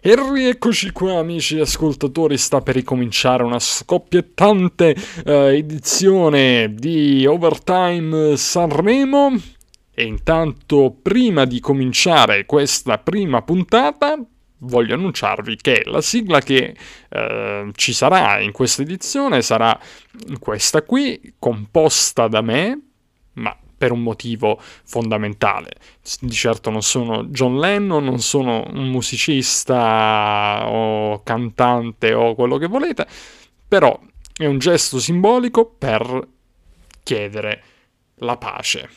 E rieccoci qua amici ascoltatori, sta per ricominciare una scoppiettante eh, edizione di Overtime Sanremo. E intanto prima di cominciare questa prima puntata voglio annunciarvi che la sigla che eh, ci sarà in questa edizione sarà questa qui, composta da me, ma per un motivo fondamentale. Di certo non sono John Lennon, non sono un musicista o cantante o quello che volete, però è un gesto simbolico per chiedere la pace.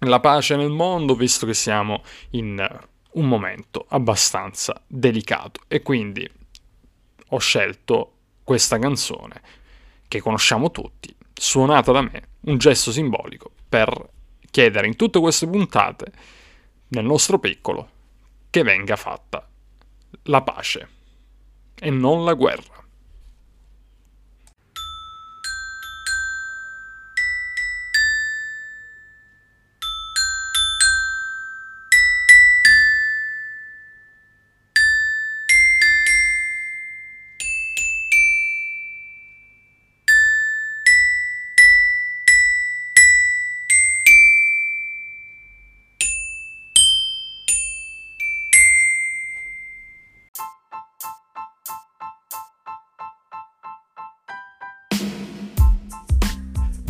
La pace nel mondo, visto che siamo in un momento abbastanza delicato e quindi ho scelto questa canzone che conosciamo tutti, suonata da me, un gesto simbolico per chiedere in tutte queste puntate, nel nostro piccolo, che venga fatta la pace e non la guerra.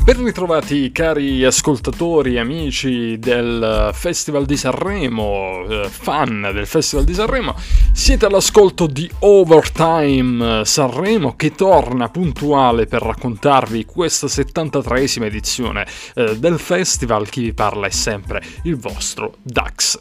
Ben ritrovati cari ascoltatori, amici del Festival di Sanremo, eh, fan del Festival di Sanremo, siete all'ascolto di Overtime Sanremo che torna puntuale per raccontarvi questa 73esima edizione eh, del festival, chi vi parla è sempre il vostro Dax.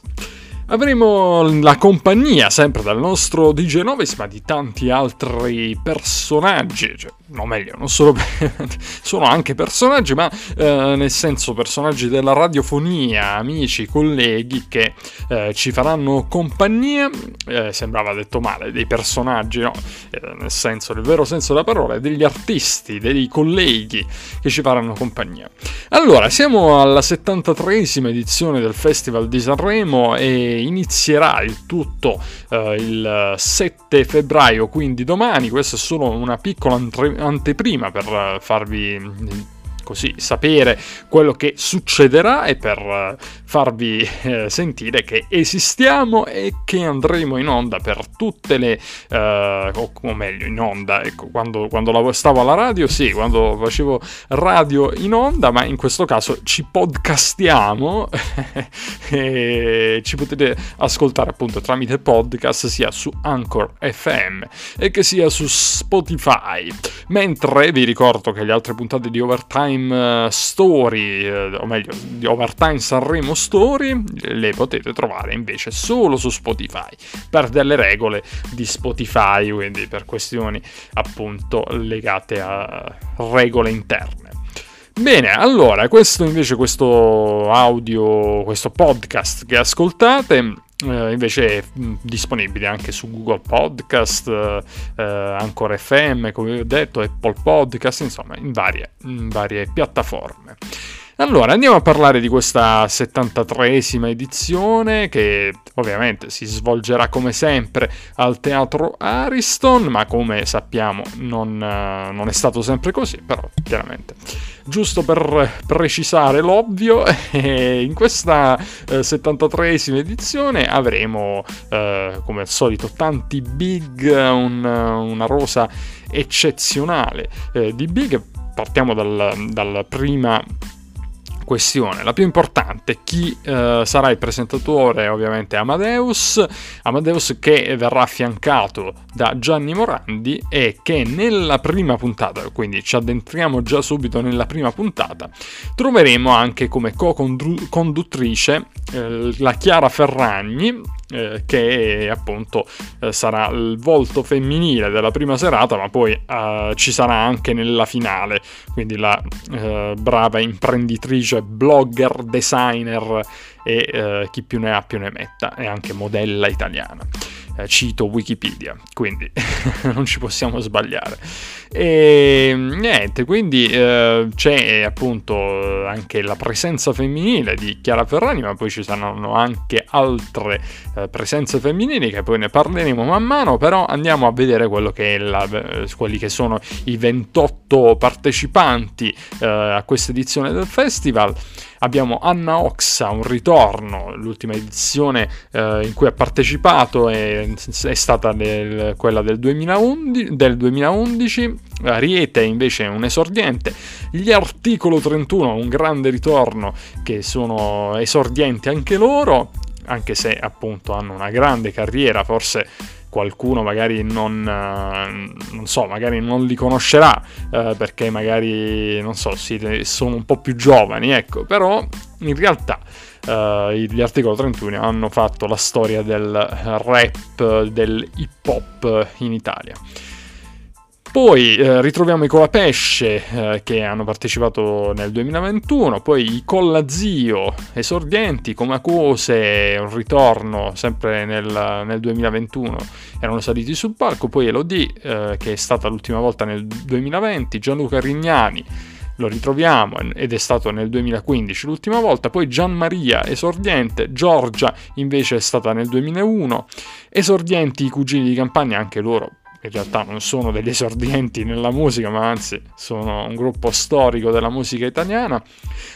Avremo la compagnia sempre del nostro DJ Novis, ma di tanti altri personaggi, cioè, o meglio, non solo sono anche personaggi, ma eh, nel senso personaggi della radiofonia, amici, colleghi che eh, ci faranno compagnia. Eh, sembrava detto male, dei personaggi, no? Eh, nel senso, nel vero senso della parola, degli artisti, dei colleghi che ci faranno compagnia. Allora, siamo alla 73esima edizione del Festival di Sanremo e inizierà il tutto eh, il 7 febbraio, quindi domani. Questa è solo una piccola anteprima per eh, farvi così sapere quello che succederà e per eh, farvi eh, sentire che esistiamo e che andremo in onda per tutte le eh, o, o, meglio in onda. Ecco quando, quando stavo alla radio sì quando facevo radio in onda ma in questo caso ci podcastiamo e ci potete ascoltare appunto tramite podcast sia su Anchor FM e che sia su Spotify. Mentre vi ricordo che le altre puntate di Overtime Overtime eh, Story, eh, o meglio, di Overtime Sanremo Story, le potete trovare invece solo su Spotify, per delle regole di Spotify, quindi per questioni appunto legate a regole interne. Bene, allora, questo invece, questo audio, questo podcast che ascoltate Uh, invece è mh, disponibile anche su Google Podcast, uh, Anchor FM, come vi ho detto, Apple Podcast, insomma, in varie, in varie piattaforme. Allora, andiamo a parlare di questa 73esima edizione che ovviamente si svolgerà come sempre al Teatro Ariston, ma come sappiamo non, non è stato sempre così, però chiaramente giusto per precisare l'ovvio, in questa eh, 73esima edizione avremo eh, come al solito tanti big, un, una rosa eccezionale eh, di big. Partiamo dal, dal prima questione. La più importante, chi eh, sarà il presentatore? Ovviamente Amadeus, Amadeus che verrà affiancato da Gianni Morandi e che nella prima puntata, quindi ci addentriamo già subito nella prima puntata, troveremo anche come co-conduttrice eh, la Chiara Ferragni eh, che appunto eh, sarà il volto femminile della prima serata, ma poi eh, ci sarà anche nella finale, quindi la eh, brava imprenditrice, blogger, designer e eh, chi più ne ha più ne metta, e anche modella italiana. Eh, cito Wikipedia, quindi non ci possiamo sbagliare. E niente, quindi eh, c'è appunto anche la presenza femminile di Chiara Ferrani, ma poi ci saranno anche altre eh, presenze femminili che poi ne parleremo man mano, però andiamo a vedere che la, eh, quelli che sono i 28 partecipanti eh, a questa edizione del festival. Abbiamo Anna Oxa, un ritorno, l'ultima edizione eh, in cui ha partecipato è, è stata del, quella del 2011, del 2011. Ariete invece è un esordiente, gli Articolo 31 un grande ritorno che sono esordienti anche loro, anche se appunto hanno una grande carriera, forse qualcuno magari non, uh, non so, magari non li conoscerà uh, perché magari, non so, siete, sono un po' più giovani, ecco, però in realtà uh, gli articoli 31 hanno fatto la storia del rap, del hip hop in Italia. Poi eh, ritroviamo i Colapesce eh, che hanno partecipato nel 2021, poi i Collazio esordienti, Comacose, un ritorno sempre nel, nel 2021, erano saliti sul palco, poi Elodie eh, che è stata l'ultima volta nel 2020, Gianluca Rignani lo ritroviamo ed è stato nel 2015 l'ultima volta, poi Gian Maria esordiente, Giorgia invece è stata nel 2001, esordienti i cugini di campagna anche loro in realtà non sono degli esordienti nella musica, ma anzi sono un gruppo storico della musica italiana.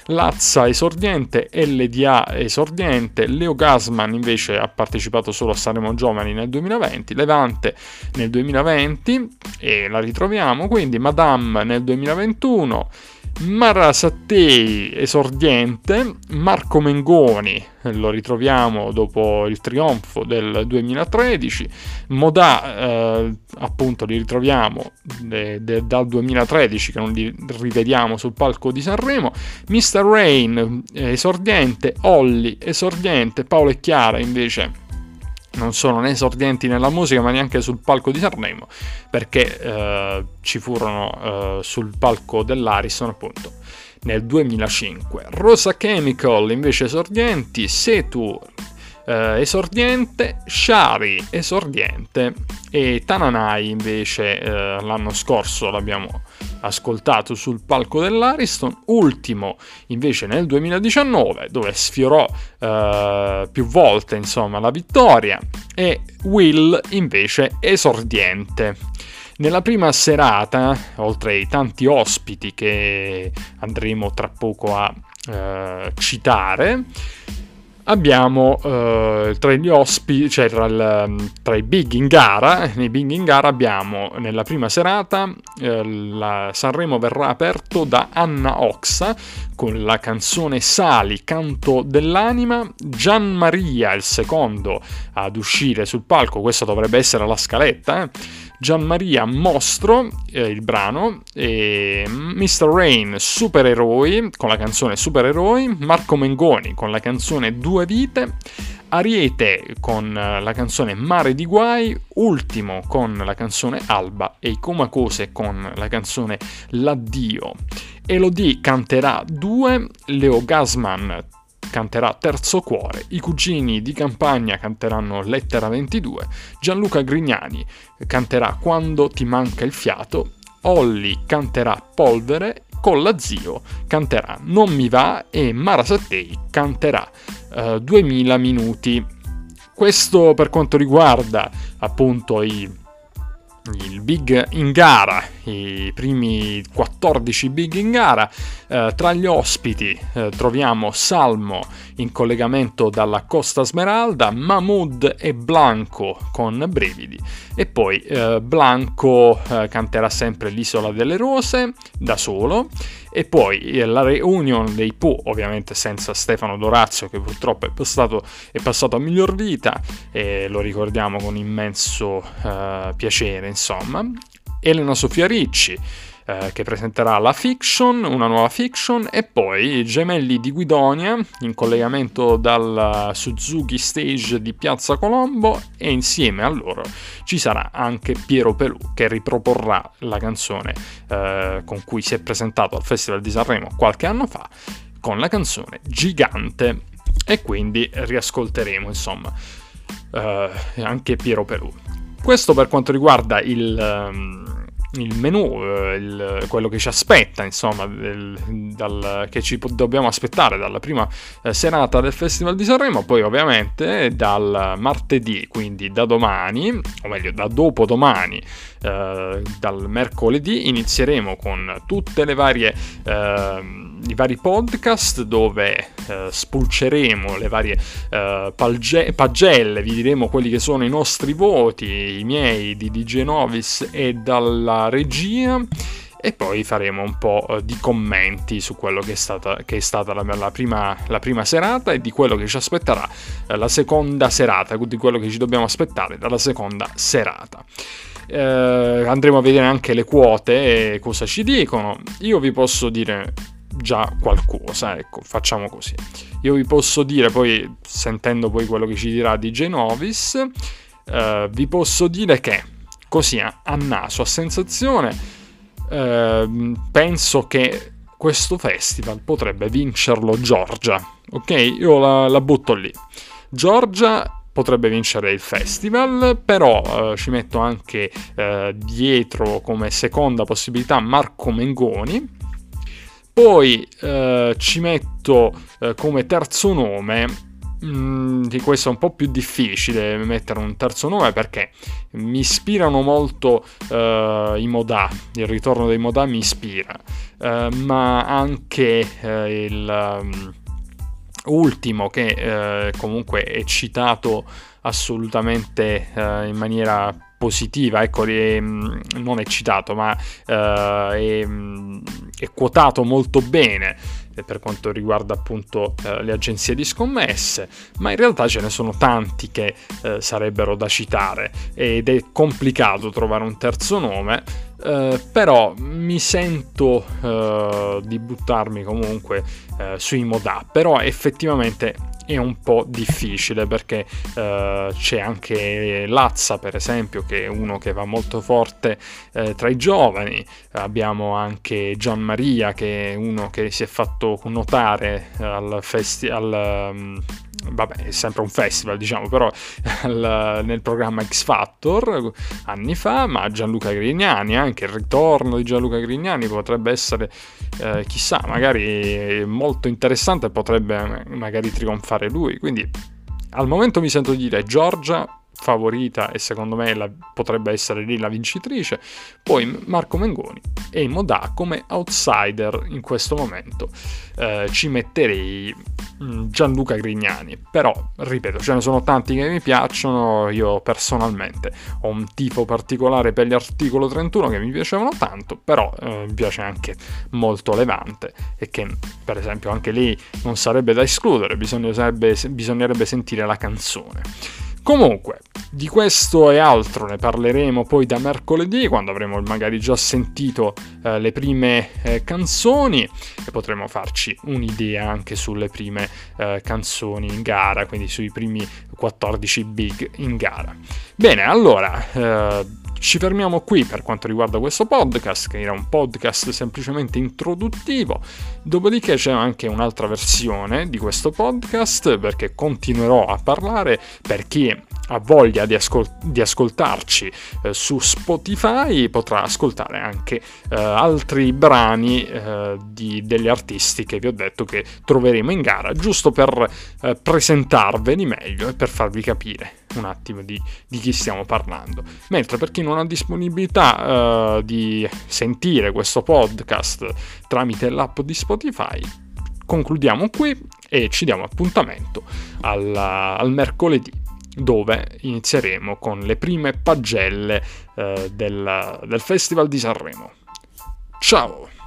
Lazza esordiente, LDA esordiente, Leo Gasman invece ha partecipato solo a Sanremo Giovani nel 2020, Levante nel 2020 e la ritroviamo quindi, Madame nel 2021. Mara Sattei, esordiente, Marco Mengoni, lo ritroviamo dopo il trionfo del 2013, Modà, eh, appunto, li ritroviamo de, de, dal 2013 che non li rivediamo sul palco di Sanremo, Mr. Rain, esordiente, Olli, esordiente, Paolo e Chiara invece non sono né esordienti nella musica ma neanche sul palco di Sanremo perché eh, ci furono eh, sul palco dell'Ariston appunto nel 2005 Rosa Chemical invece esordienti Setu eh, esordiente. Shari esordiente. E Tananai invece eh, l'anno scorso l'abbiamo ascoltato sul palco dell'Ariston, ultimo invece nel 2019 dove sfiorò eh, più volte insomma, la vittoria e Will invece esordiente. Nella prima serata, oltre ai tanti ospiti che andremo tra poco a eh, citare, abbiamo eh, tra gli ospiti, cioè tra, il, tra, i big in gara, nei big in gara abbiamo nella prima serata eh, Sanremo verrà aperto da Anna Oxa con la canzone Sali, canto dell'anima, Gian Maria il secondo ad uscire sul palco, questa dovrebbe essere la scaletta, eh? Gianmaria Mostro, eh, il brano, e Mr. Rain Supereroi con la canzone Supereroi, Marco Mengoni con la canzone Due Vite, Ariete con eh, la canzone Mare di Guai, Ultimo con la canzone Alba e i Comacose con la canzone L'addio. Elodie canterà due, Leo Gasman canterà Terzo Cuore, i cugini di campagna canteranno Lettera 22, Gianluca Grignani canterà Quando ti manca il fiato, Olli canterà Polvere, Colla Zio canterà Non mi va e Mara Sattei canterà uh, 2000 minuti. Questo per quanto riguarda appunto i il big in gara, i primi 14 big in gara. Eh, tra gli ospiti eh, troviamo Salmo in collegamento dalla Costa Smeralda, Mahmood e Blanco con Brevidi e poi eh, Blanco eh, canterà sempre l'Isola delle Rose da solo e poi eh, la reunion dei Pooh, ovviamente senza Stefano Dorazio che purtroppo è passato, è passato a miglior vita e lo ricordiamo con immenso uh, piacere, insomma. Elena Sofia Ricci, eh, che presenterà la fiction, una nuova fiction, e poi i Gemelli di Guidonia in collegamento dal Suzuki Stage di Piazza Colombo e insieme a loro ci sarà anche Piero Pelù che riproporrà la canzone eh, con cui si è presentato al Festival di Sanremo qualche anno fa con la canzone Gigante e quindi riascolteremo insomma eh, anche Piero Perù. Questo per quanto riguarda il, um, il menu, eh, il, quello che ci aspetta, insomma, del, dal, che ci dobbiamo aspettare dalla prima eh, serata del Festival di Sanremo, poi ovviamente dal martedì, quindi da domani, o meglio da dopodomani, eh, dal mercoledì, inizieremo con tutte le varie... Eh, i vari podcast dove eh, spulceremo le varie eh, palge- pagelle, vi diremo quelli che sono i nostri voti, i miei di DJ Novis e dalla regia e poi faremo un po' eh, di commenti su quello che è stata, che è stata la, la, prima, la, prima, serata e di quello che ci aspetterà eh, la seconda serata, di quello che ci dobbiamo aspettare dalla seconda serata. Eh, andremo a vedere anche le quote e cosa ci dicono. Io vi posso dire già qualcosa, ecco, facciamo così. Io vi posso dire poi, sentendo poi quello che ci dirà DJ Novis, eh, vi posso dire che così a, naso, a sensazione, eh, penso che questo festival potrebbe vincerlo Giorgia, ok? Io la, la butto lì. Giorgia potrebbe vincere il festival, però eh, ci metto anche eh, dietro come seconda possibilità Marco Mengoni, poi eh, ci metto eh, come terzo nome, mm, di questo è un po' più difficile mettere un terzo nome perché mi ispirano molto eh, i Modà, il ritorno dei Modà mi ispira, eh, ma anche eh, il um, ultimo che eh, comunque è citato assolutamente in maniera positiva, ecco, è, non è citato, ma uh, è, è, quotato molto bene eh, per quanto riguarda appunto uh, le agenzie di scommesse, ma in realtà ce ne sono tanti che uh, sarebbero da citare ed è complicato trovare un terzo nome. Uh, però mi sento uh, di buttarmi comunque uh, sui Modà, però effettivamente è un po' difficile perché uh, c'è anche Lazza per esempio che è uno che va molto forte uh, tra i giovani, abbiamo anche Gian Maria che è uno che si è fatto notare al festival... Vabbè, è sempre un festival, diciamo, però al, nel programma X Factor anni fa, ma Gianluca Grignani, anche il ritorno di Gianluca Grignani potrebbe essere, eh, chissà, magari molto interessante, potrebbe magari trionfare lui. Quindi al momento mi sento dire Giorgia favorita e secondo me la, potrebbe essere lì la vincitrice. Poi Marco Mengoni e Modà come outsider in questo momento. Eh, ci metterei mm, Gianluca Grignani, però ripeto, ce ne sono tanti che mi piacciono, io personalmente ho un tifo particolare per gli articolo 31 che mi piacevano tanto, però eh, mi piace anche molto Levante e che per esempio anche lì non sarebbe da escludere, bisognerebbe, bisognerebbe sentire la canzone. Comunque, di questo e altro ne parleremo poi da mercoledì, quando avremo magari già sentito eh, le prime eh, canzoni e potremo farci un'idea anche sulle prime eh, canzoni in gara, quindi sui primi 14 big in gara. Bene, allora eh, ci fermiamo qui per quanto riguarda questo podcast, che era un podcast semplicemente introduttivo. Dopodiché c'è anche un'altra versione di questo podcast perché continuerò a parlare per chi ha voglia di, ascol- di ascoltarci eh, su Spotify potrà ascoltare anche eh, altri brani eh, di, degli artisti che vi ho detto che troveremo in gara, giusto per eh, presentarveli meglio e per farvi capire un attimo di, di, chi stiamo parlando. Mentre per chi non ha disponibilità uh, di sentire questo podcast tramite l'app di Spotify, concludiamo qui e ci diamo appuntamento al, al mercoledì dove inizieremo con le prime pagelle uh, del, del Festival di Sanremo. Ciao!